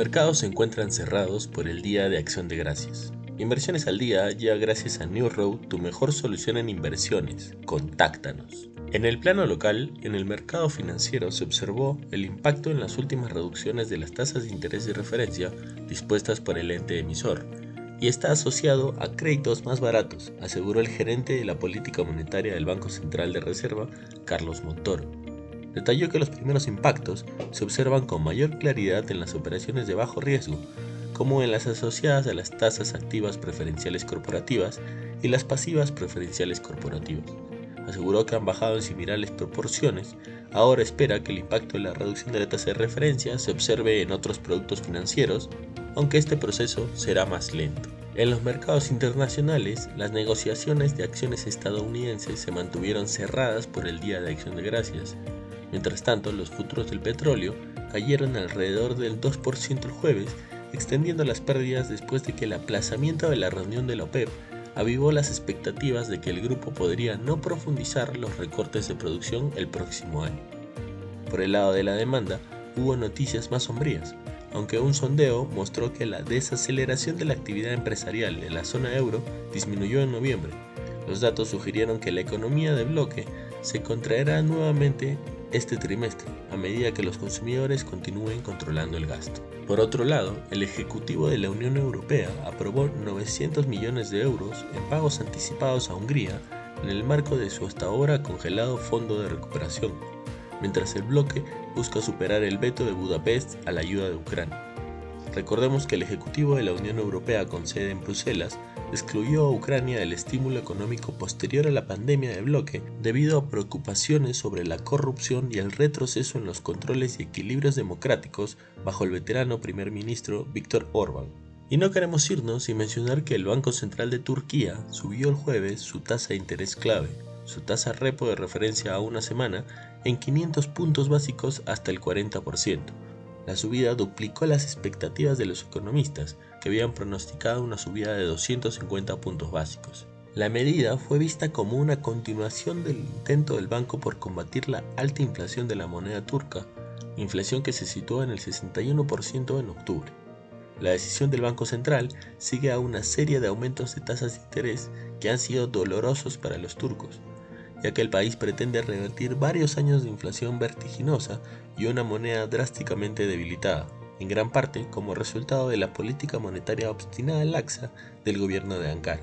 mercados se encuentran cerrados por el Día de Acción de Gracias. Inversiones al día ya gracias a New Road, tu mejor solución en inversiones. Contáctanos. En el plano local, en el mercado financiero se observó el impacto en las últimas reducciones de las tasas de interés de referencia dispuestas por el ente emisor, y está asociado a créditos más baratos, aseguró el gerente de la política monetaria del Banco Central de Reserva, Carlos Montoro. Detalló que los primeros impactos se observan con mayor claridad en las operaciones de bajo riesgo, como en las asociadas a las tasas activas preferenciales corporativas y las pasivas preferenciales corporativas. Aseguró que han bajado en similares proporciones, ahora espera que el impacto de la reducción de la tasa de referencia se observe en otros productos financieros, aunque este proceso será más lento. En los mercados internacionales, las negociaciones de acciones estadounidenses se mantuvieron cerradas por el Día de Acción de Gracias. Mientras tanto, los futuros del petróleo cayeron alrededor del 2% el jueves, extendiendo las pérdidas después de que el aplazamiento de la reunión de la OPEP avivó las expectativas de que el grupo podría no profundizar los recortes de producción el próximo año. Por el lado de la demanda, hubo noticias más sombrías aunque un sondeo mostró que la desaceleración de la actividad empresarial en la zona euro disminuyó en noviembre. Los datos sugirieron que la economía de bloque se contraerá nuevamente este trimestre, a medida que los consumidores continúen controlando el gasto. Por otro lado, el Ejecutivo de la Unión Europea aprobó 900 millones de euros en pagos anticipados a Hungría en el marco de su hasta ahora congelado Fondo de Recuperación, mientras el bloque busca superar el veto de Budapest a la ayuda de Ucrania. Recordemos que el Ejecutivo de la Unión Europea con sede en Bruselas excluyó a Ucrania del estímulo económico posterior a la pandemia de bloque debido a preocupaciones sobre la corrupción y el retroceso en los controles y equilibrios democráticos bajo el veterano primer ministro Víctor Orbán. Y no queremos irnos sin mencionar que el Banco Central de Turquía subió el jueves su tasa de interés clave, su tasa repo de referencia a una semana en 500 puntos básicos hasta el 40%. La subida duplicó las expectativas de los economistas, que habían pronosticado una subida de 250 puntos básicos. La medida fue vista como una continuación del intento del banco por combatir la alta inflación de la moneda turca, inflación que se situó en el 61% en octubre. La decisión del Banco Central sigue a una serie de aumentos de tasas de interés que han sido dolorosos para los turcos, ya que el país pretende revertir varios años de inflación vertiginosa y una moneda drásticamente debilitada, en gran parte como resultado de la política monetaria obstinada laxa del gobierno de Ankara.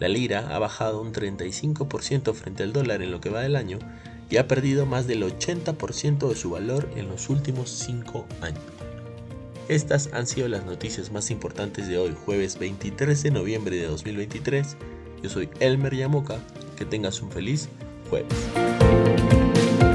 La lira ha bajado un 35% frente al dólar en lo que va del año y ha perdido más del 80% de su valor en los últimos 5 años. Estas han sido las noticias más importantes de hoy, jueves 23 de noviembre de 2023. Yo soy Elmer Yamoca que tengas un feliz jueves.